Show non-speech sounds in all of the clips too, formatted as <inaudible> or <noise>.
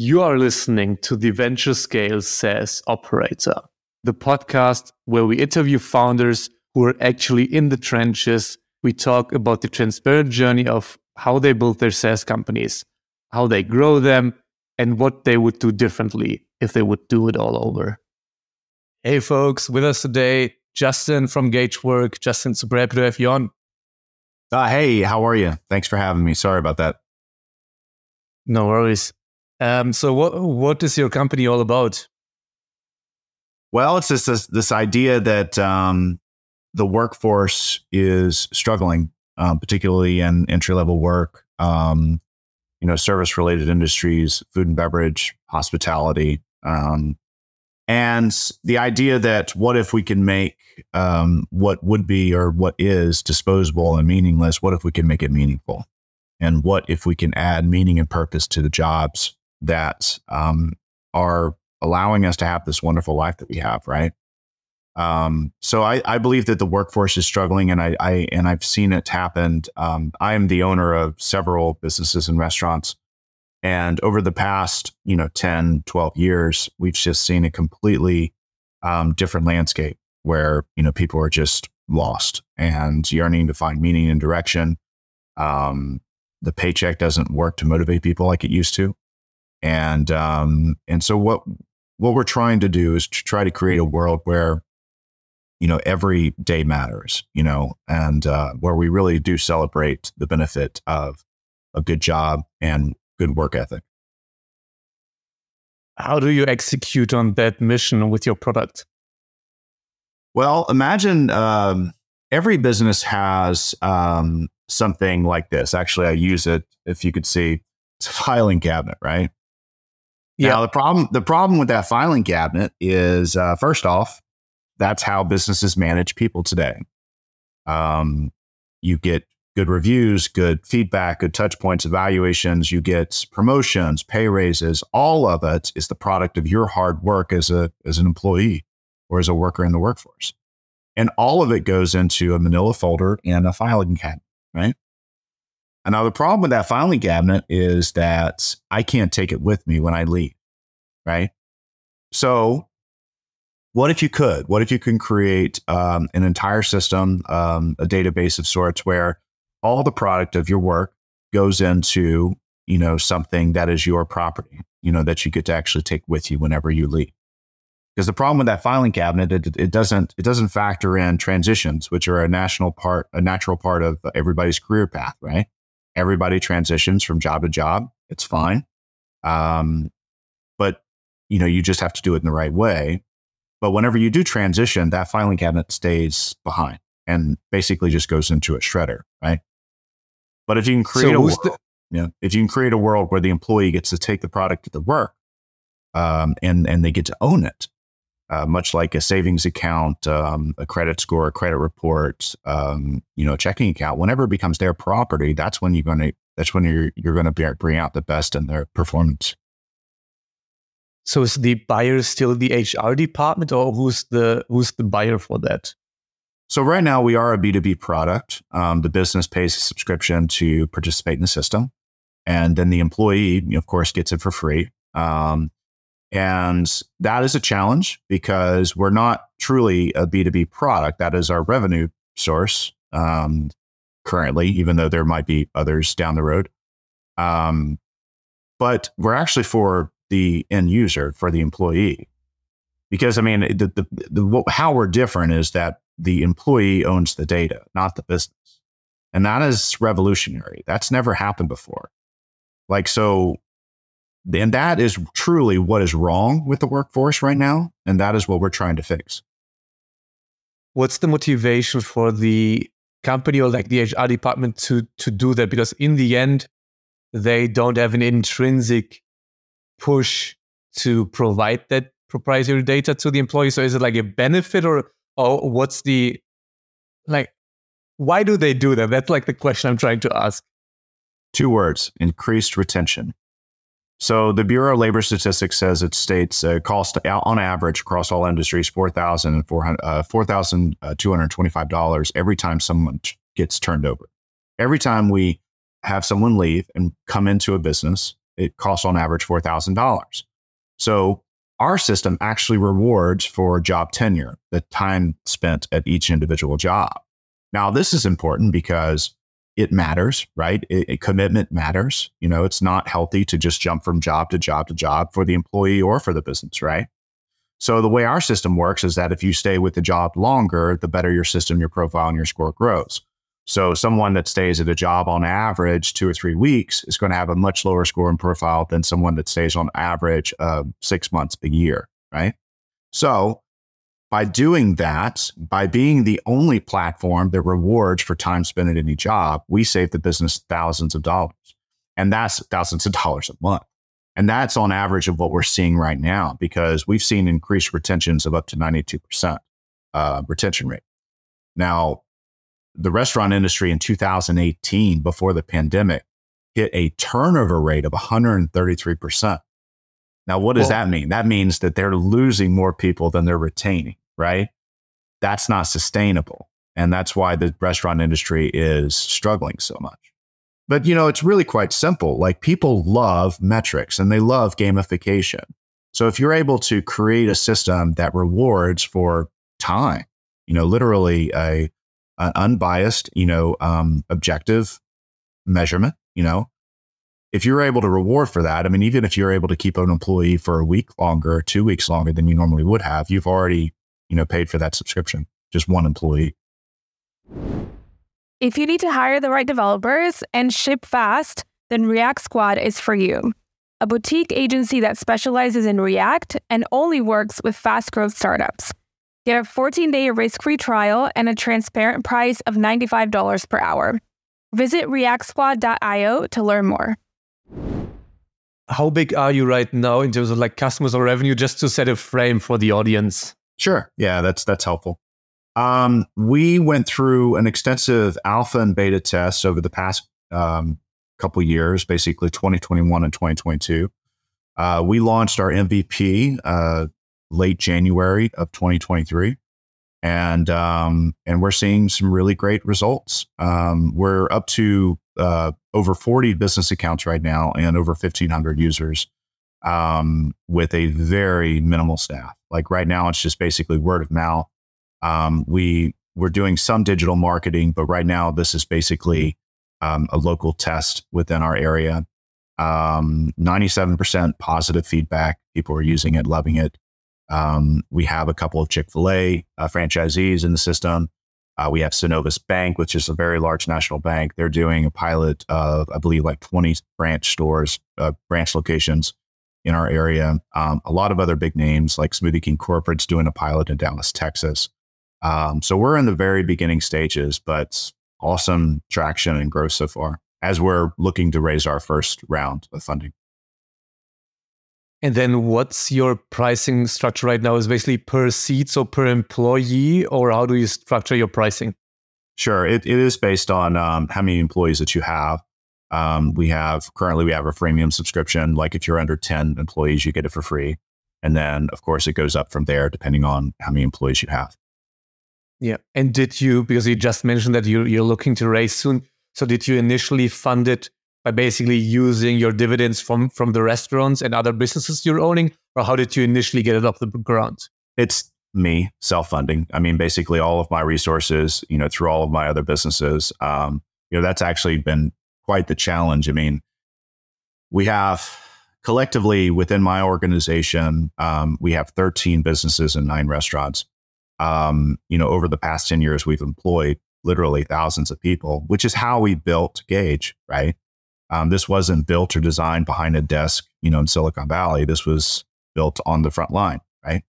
You are listening to the Venture Scale SaaS Operator, the podcast where we interview founders who are actually in the trenches. We talk about the transparent journey of how they build their SaaS companies, how they grow them, and what they would do differently if they would do it all over. Hey, folks, with us today, Justin from Gagework. Justin, super happy to have you on. Uh, hey, how are you? Thanks for having me. Sorry about that. No worries. Um, so, what what is your company all about? Well, it's just this, this idea that um, the workforce is struggling, um, particularly in entry level work, um, you know, service related industries, food and beverage, hospitality. Um, and the idea that what if we can make um, what would be or what is disposable and meaningless, what if we can make it meaningful? And what if we can add meaning and purpose to the jobs that um, are allowing us to have this wonderful life that we have, right? Um, so I, I, believe that the workforce is struggling, and I, I and I've seen it happen. Um, I am the owner of several businesses and restaurants, and over the past you know 10, 12 years, we've just seen a completely um, different landscape where you know people are just lost and yearning to find meaning and direction. Um, the paycheck doesn't work to motivate people like it used to, and um, and so what what we're trying to do is to try to create a world where you know, every day matters, you know, and uh, where we really do celebrate the benefit of a good job and good work ethic. How do you execute on that mission with your product? Well, imagine um, every business has um, something like this. Actually, I use it. If you could see, it's a filing cabinet, right? Yeah. Now the problem the problem with that filing cabinet is uh, first off, that's how businesses manage people today. Um, you get good reviews, good feedback, good touch points, evaluations. You get promotions, pay raises. All of it is the product of your hard work as a as an employee or as a worker in the workforce, and all of it goes into a Manila folder and a filing cabinet, right? And now the problem with that filing cabinet is that I can't take it with me when I leave, right? So what if you could? What if you can create um, an entire system, um, a database of sorts, where all the product of your work goes into you know something that is your property, you know that you get to actually take with you whenever you leave. Because the problem with that filing cabinet, it, it doesn't it doesn't factor in transitions, which are a national part, a natural part of everybody's career path, right? Everybody transitions from job to job. It's fine, um, but you know you just have to do it in the right way but whenever you do transition, that filing cabinet stays behind and basically just goes into a shredder, right? But if you can create so a world, the- you know, if you can create a world where the employee gets to take the product to the work um, and and they get to own it, uh, much like a savings account, um, a credit score, a credit report, um, you know, a checking account. Whenever it becomes their property, that's when you're going to that's when you're you're going to bring out the best in their performance. So is the buyer still the HR department, or who's the who's the buyer for that? So right now we are a B two B product. Um, the business pays a subscription to participate in the system, and then the employee, of course, gets it for free. Um, and that is a challenge because we're not truly a B two B product. That is our revenue source um, currently, even though there might be others down the road. Um, but we're actually for the end user, for the employee. Because I mean, the, the, the, how we're different is that the employee owns the data, not the business. And that is revolutionary. That's never happened before. Like, so, and that is truly what is wrong with the workforce right now. And that is what we're trying to fix. What's the motivation for the company or like the HR department to, to do that? Because in the end, they don't have an intrinsic push to provide that proprietary data to the employee? So is it like a benefit or or what's the like why do they do that? That's like the question I'm trying to ask. Two words, increased retention. So the Bureau of Labor Statistics says it states uh, cost on average across all industries $4,225 uh, every time someone gets turned over. Every time we have someone leave and come into a business, it costs on average $4,000. So our system actually rewards for job tenure, the time spent at each individual job. Now, this is important because it matters, right? It, it, commitment matters. You know, it's not healthy to just jump from job to job to job for the employee or for the business, right? So the way our system works is that if you stay with the job longer, the better your system, your profile, and your score grows. So someone that stays at a job on average two or three weeks is going to have a much lower score and profile than someone that stays on average uh, six months a year, right? So by doing that, by being the only platform that rewards for time spent at any job, we save the business thousands of dollars. And that's thousands of dollars a month. And that's on average of what we're seeing right now because we've seen increased retentions of up to 92% uh, retention rate. Now, the restaurant industry in 2018, before the pandemic, hit a turnover rate of 133%. Now, what does well, that mean? That means that they're losing more people than they're retaining, right? That's not sustainable. And that's why the restaurant industry is struggling so much. But, you know, it's really quite simple. Like people love metrics and they love gamification. So if you're able to create a system that rewards for time, you know, literally a an unbiased, you know, um, objective measurement, you know, if you're able to reward for that, I mean, even if you're able to keep an employee for a week longer, two weeks longer than you normally would have, you've already, you know, paid for that subscription, just one employee. If you need to hire the right developers and ship fast, then React Squad is for you. A boutique agency that specializes in React and only works with fast growth startups. Get a 14 day risk free trial and a transparent price of $95 per hour. Visit reactsquad.io to learn more. How big are you right now in terms of like customers or revenue, just to set a frame for the audience? Sure. Yeah, that's that's helpful. Um, we went through an extensive alpha and beta test over the past um, couple years, basically 2021 and 2022. Uh, we launched our MVP uh, late January of 2023. And um, and we're seeing some really great results. Um, we're up to uh, over 40 business accounts right now and over 1,500 users um, with a very minimal staff. Like right now, it's just basically word of mouth. Um, we we're doing some digital marketing, but right now this is basically um, a local test within our area. Um, 97% positive feedback. People are using it, loving it. Um, we have a couple of Chick fil A uh, franchisees in the system. Uh, we have Synovus Bank, which is a very large national bank. They're doing a pilot of, I believe, like 20 branch stores, uh, branch locations in our area. Um, a lot of other big names like Smoothie King Corporate's doing a pilot in Dallas, Texas. Um, so we're in the very beginning stages, but awesome traction and growth so far as we're looking to raise our first round of funding. And then what's your pricing structure right now? Is basically per seat, so per employee, or how do you structure your pricing? Sure, it, it is based on um, how many employees that you have. Um, we have currently we have a freemium subscription. Like if you're under 10 employees, you get it for free. And then of course it goes up from there depending on how many employees you have. Yeah. And did you, because you just mentioned that you, you're looking to raise soon. So did you initially fund it by basically using your dividends from from the restaurants and other businesses you're owning, or how did you initially get it off the ground? It's me self-funding. I mean, basically all of my resources, you know, through all of my other businesses. Um, you know, that's actually been quite the challenge. I mean, we have collectively within my organization, um, we have 13 businesses and nine restaurants. Um, you know, over the past 10 years, we've employed literally thousands of people, which is how we built Gage, right? Um, this wasn't built or designed behind a desk, you know, in Silicon Valley. This was built on the front line, right?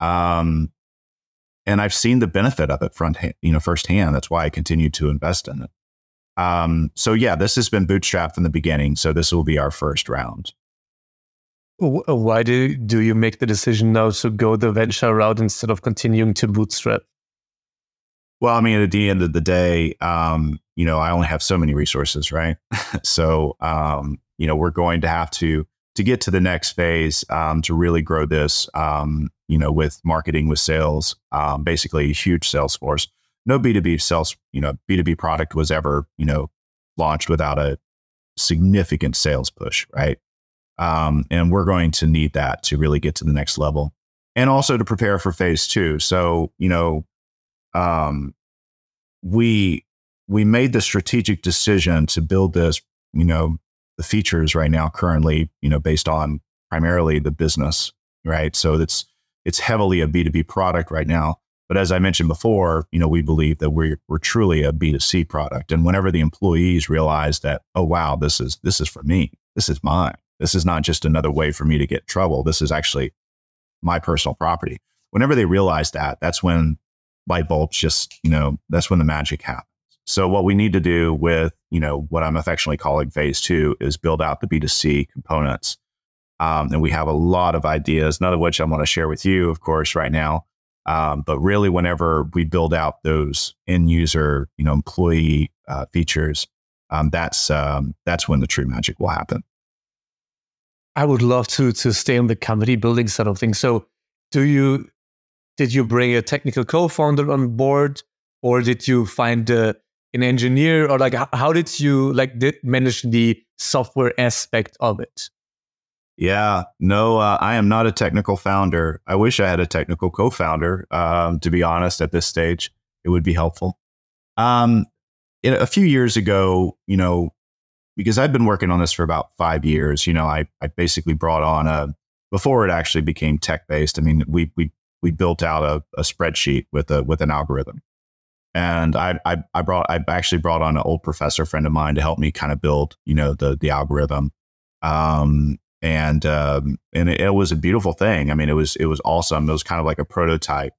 Um, and I've seen the benefit of it front, you know, firsthand. That's why I continue to invest in it. Um, so yeah, this has been bootstrapped from the beginning. So this will be our first round. Why do do you make the decision now to go the venture route instead of continuing to bootstrap? Well, I mean, at the end of the day, um, you know, I only have so many resources, right? <laughs> so, um, you know, we're going to have to to get to the next phase um, to really grow this. Um, you know, with marketing, with sales, um, basically a huge sales force. No B two B sales, you know, B two B product was ever, you know, launched without a significant sales push, right? Um, and we're going to need that to really get to the next level and also to prepare for phase two. So, you know, um, we, we made the strategic decision to build this, you know, the features right now currently, you know, based on primarily the business, right? So it's, it's heavily a B2B product right now. But as I mentioned before, you know, we believe that we're, we're truly a B2C product. And whenever the employees realize that, oh, wow, this is, this is for me, this is mine. This is not just another way for me to get trouble. This is actually my personal property. Whenever they realize that, that's when light bulbs just, you know, that's when the magic happens. So what we need to do with, you know, what I'm affectionately calling phase two is build out the B2C components. Um, and we have a lot of ideas, none of which I want to share with you, of course, right now. Um, but really, whenever we build out those end user, you know, employee uh, features, um, that's um, that's when the true magic will happen. I would love to to stay on the company building side of things. So, do you did you bring a technical co-founder on board, or did you find uh, an engineer, or like how did you like did manage the software aspect of it? Yeah, no, uh, I am not a technical founder. I wish I had a technical co-founder. Um, to be honest, at this stage, it would be helpful. Um, a few years ago, you know, because I've been working on this for about five years. You know, I, I basically brought on a before it actually became tech based. I mean, we we we built out a, a spreadsheet with a with an algorithm, and I, I I brought I actually brought on an old professor friend of mine to help me kind of build you know the the algorithm. Um, and um, and it, it, was a beautiful thing. I mean, it was it was awesome. It was kind of like a prototype.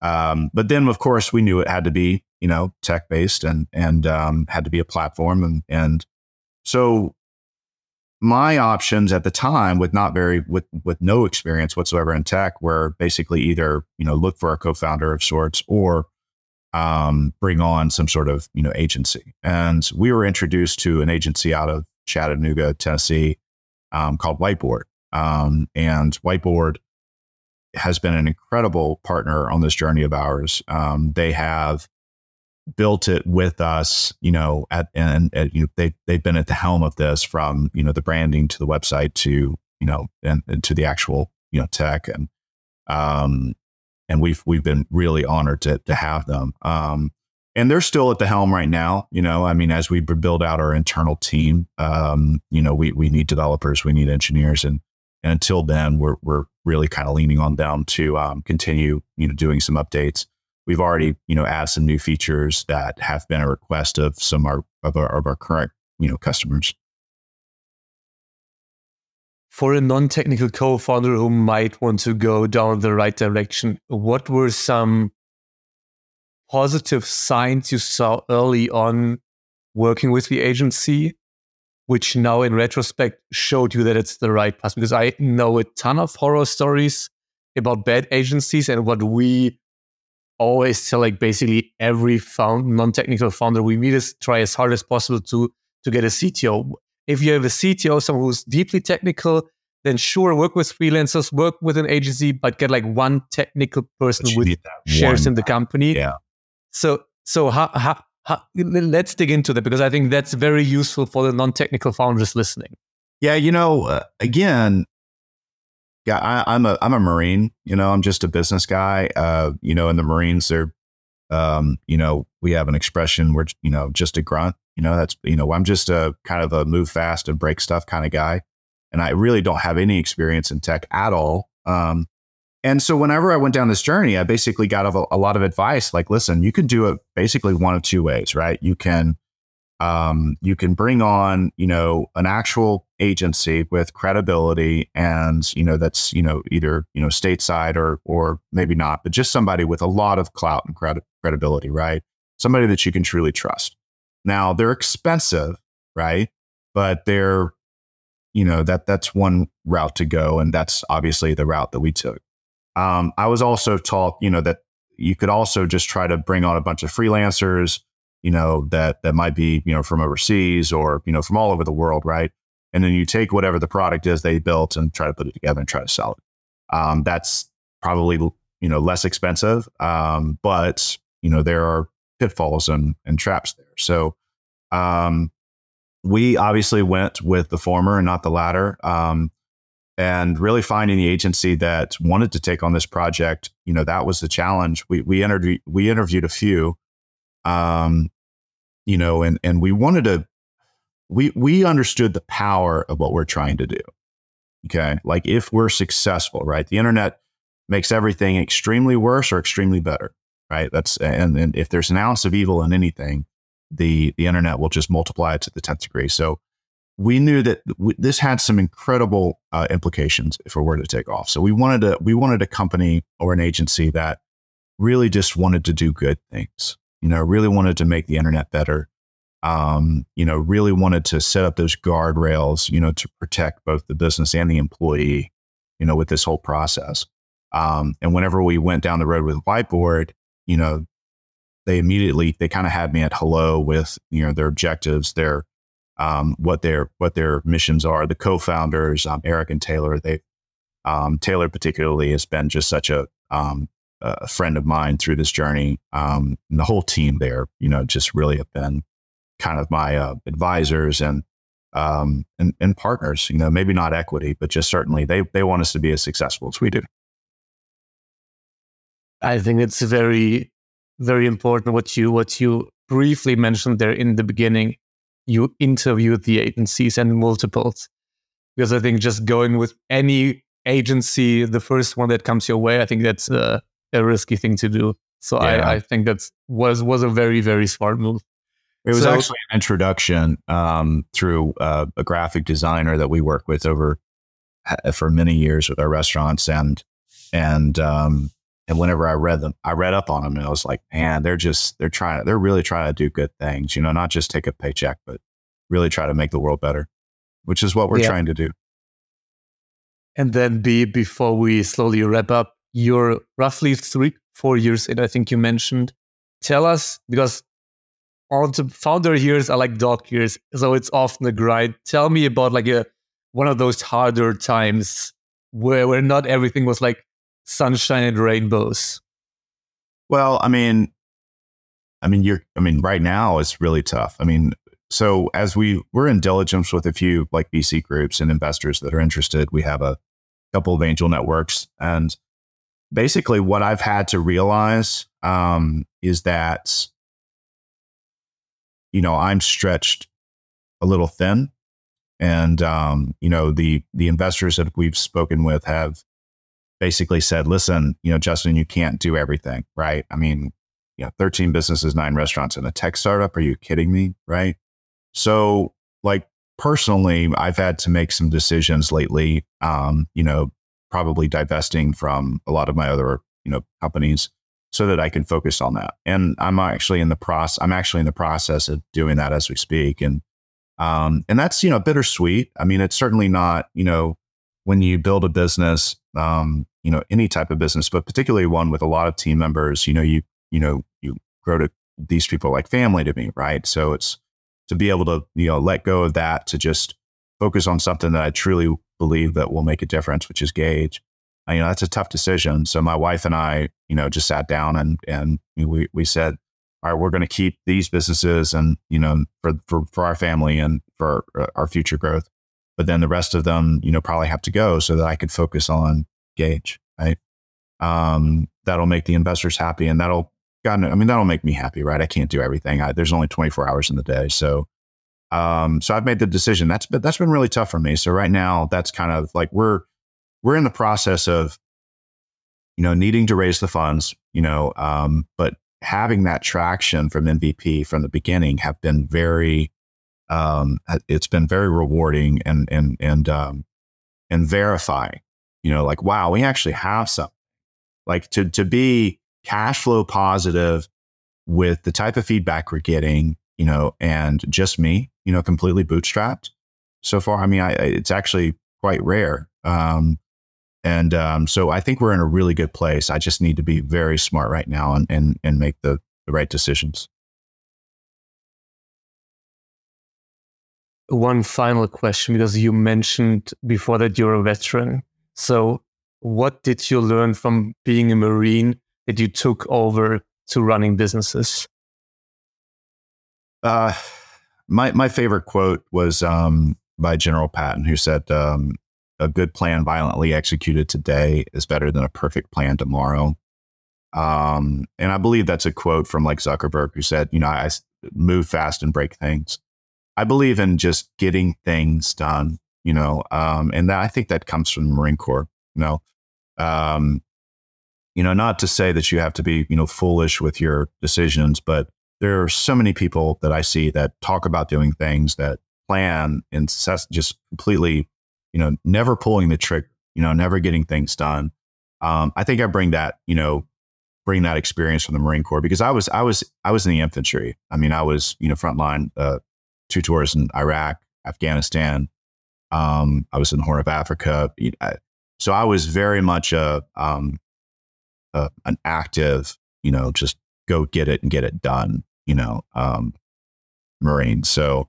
Um, but then, of course, we knew it had to be you know tech based and and um, had to be a platform and and so my options at the time with not very with with no experience whatsoever in tech were basically either you know look for a co-founder of sorts or um, bring on some sort of you know agency. And we were introduced to an agency out of chattanooga tennessee um, called whiteboard. Um, and whiteboard has been an incredible partner on this journey of ours. Um, they have built it with us, you know, at and, you know, they they've been at the helm of this from you know the branding to the website to you know and, and to the actual you know tech and um and we've we've been really honored to to have them. Um, and they're still at the helm right now. You know, I mean, as we build out our internal team, um, you know, we we need developers, we need engineers, and and until then, we're we're really kind of leaning on them to um, continue, you know, doing some updates we've already you know added some new features that have been a request of some of our, of our, of our current you know customers for a non-technical co-founder who might want to go down the right direction what were some positive signs you saw early on working with the agency which now in retrospect showed you that it's the right path because i know a ton of horror stories about bad agencies and what we always tell like basically every found non-technical founder we meet is try as hard as possible to to get a CTO. If you have a CTO, someone who's deeply technical, then sure, work with freelancers, work with an agency, but get like one technical person with shares one. in the company. Yeah. So so how, how, how, let's dig into that because I think that's very useful for the non-technical founders listening. Yeah, you know, uh, again, yeah, I, am a I'm a Marine. You know, I'm just a business guy. Uh, you know, in the Marines, they're, um, you know, we have an expression where you know, just a grunt. You know, that's you know, I'm just a kind of a move fast and break stuff kind of guy, and I really don't have any experience in tech at all. Um, and so whenever I went down this journey, I basically got a, a lot of advice. Like, listen, you can do it basically one of two ways, right? You can um, you can bring on, you know, an actual agency with credibility and, you know, that's, you know, either, you know, stateside or, or maybe not, but just somebody with a lot of clout and credi- credibility, right? Somebody that you can truly trust. Now they're expensive, right? But they're, you know, that that's one route to go. And that's obviously the route that we took. Um, I was also taught, you know, that you could also just try to bring on a bunch of freelancers you know, that that might be, you know, from overseas or, you know, from all over the world, right? And then you take whatever the product is they built and try to put it together and try to sell it. Um, that's probably, you know, less expensive. Um, but, you know, there are pitfalls and, and traps there. So, um, we obviously went with the former and not the latter. Um, and really finding the agency that wanted to take on this project, you know, that was the challenge. We we interviewed we interviewed a few, um, you know, and and we wanted to we we understood the power of what we're trying to do. Okay, like if we're successful, right? The internet makes everything extremely worse or extremely better, right? That's and, and if there's an ounce of evil in anything, the the internet will just multiply it to the tenth degree. So we knew that w- this had some incredible uh, implications if it were to take off. So we wanted to we wanted a company or an agency that really just wanted to do good things. You know, really wanted to make the internet better. Um, you know, really wanted to set up those guardrails. You know, to protect both the business and the employee. You know, with this whole process. Um, and whenever we went down the road with Whiteboard, you know, they immediately they kind of had me at hello with you know their objectives, their um, what their what their missions are. The co-founders, um, Eric and Taylor, they um, Taylor particularly has been just such a um, a friend of mine through this journey. Um, and the whole team there, you know, just really have been kind of my uh, advisors and um, and, and partners. You know, maybe not equity, but just certainly they they want us to be as successful as we do. I think it's a very very important what you what you briefly mentioned there in the beginning. You interviewed the agencies and multiples because I think just going with any agency, the first one that comes your way, I think that's a, a risky thing to do. So yeah. I, I think that was was a very very smart move. It was so, actually an introduction um, through uh, a graphic designer that we work with over for many years with our restaurants, and and um, and whenever I read them, I read up on them and I was like, man, they're just, they're trying, they're really trying to do good things, you know, not just take a paycheck, but really try to make the world better, which is what we're yeah. trying to do. And then be, before we slowly wrap up, you're roughly three, four years in, I think you mentioned. Tell us, because all the founder years are like dog years. So it's often a grind. Tell me about like a, one of those harder times where, where not everything was like sunshine and rainbows? Well, I mean, I mean, you're, I mean, right now it's really tough. I mean, so as we we're in diligence with a few like VC groups and investors that are interested, we have a couple of angel networks, and basically what I've had to realize um, is that you know I'm stretched a little thin, and um, you know the the investors that we've spoken with have basically said, listen, you know, Justin, you can't do everything, right? I mean, you know, 13 businesses, nine restaurants, and a tech startup. Are you kidding me? Right. So, like, personally, I've had to make some decisions lately, um, you know, probably divesting from a lot of my other, you know, companies so that I can focus on that. And I'm actually in the process, I'm actually in the process of doing that as we speak. And, um, and that's, you know, bittersweet. I mean, it's certainly not, you know, when you build a business, um, you know, any type of business, but particularly one with a lot of team members, you know, you, you know, you grow to these people like family to me, right? So it's to be able to, you know, let go of that to just focus on something that I truly believe that will make a difference, which is Gage. And, you know, that's a tough decision. So my wife and I, you know, just sat down and, and we, we said, all right, we're going to keep these businesses and, you know, for, for, for our family and for our future growth but then the rest of them, you know, probably have to go so that I could focus on Gage, right? Um, that'll make the investors happy and that'll, God, I mean, that'll make me happy, right? I can't do everything. I, there's only 24 hours in the day. So, um, so I've made the decision. That's been, that's been really tough for me. So right now that's kind of like we're, we're in the process of, you know, needing to raise the funds, you know, um, but having that traction from MVP from the beginning have been very, um, it's been very rewarding and and and um, and verifying. You know, like wow, we actually have something. Like to to be cash flow positive with the type of feedback we're getting, you know, and just me, you know, completely bootstrapped so far. I mean, I, it's actually quite rare. Um, and um, so I think we're in a really good place. I just need to be very smart right now and and and make the, the right decisions. One final question because you mentioned before that you're a veteran. So, what did you learn from being a Marine that you took over to running businesses? Uh, my my favorite quote was um, by General Patton, who said, um, "A good plan violently executed today is better than a perfect plan tomorrow." Um, and I believe that's a quote from like Zuckerberg, who said, "You know, I move fast and break things." I believe in just getting things done, you know, um, and that, I think that comes from the Marine Corps. You know, um, you know, not to say that you have to be, you know, foolish with your decisions, but there are so many people that I see that talk about doing things that plan and just completely, you know, never pulling the trigger, you know, never getting things done. Um, I think I bring that, you know, bring that experience from the Marine Corps because I was, I was, I was in the infantry. I mean, I was, you know, frontline, uh, two tours in Iraq, Afghanistan. Um, I was in the Horn of Africa. So I was very much a, um, a, an active, you know, just go get it and get it done you know, um, Marine. So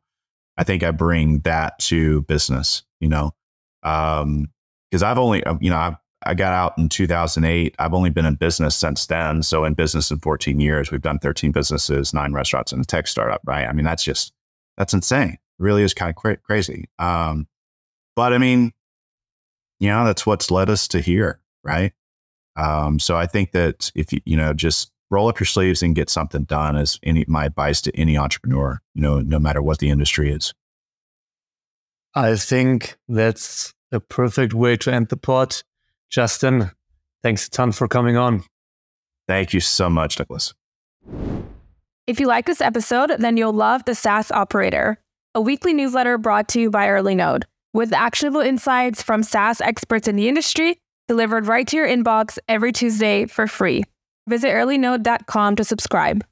I think I bring that to business, you know, because um, I've only, um, you know, I've, I got out in 2008. I've only been in business since then. So in business in 14 years, we've done 13 businesses, nine restaurants, and a tech startup. Right? I mean, that's just that's insane. It really is kind of cra- crazy. Um, but I mean, you know, that's what's led us to here, right? Um, so I think that if you you know just roll up your sleeves and get something done is any my advice to any entrepreneur, you know, no matter what the industry is. I think that's a perfect way to end the pod. Justin, thanks a ton for coming on. Thank you so much, Nicholas. If you like this episode, then you'll love The SaaS Operator, a weekly newsletter brought to you by EarlyNode, with actionable insights from SaaS experts in the industry delivered right to your inbox every Tuesday for free. Visit earlynode.com to subscribe.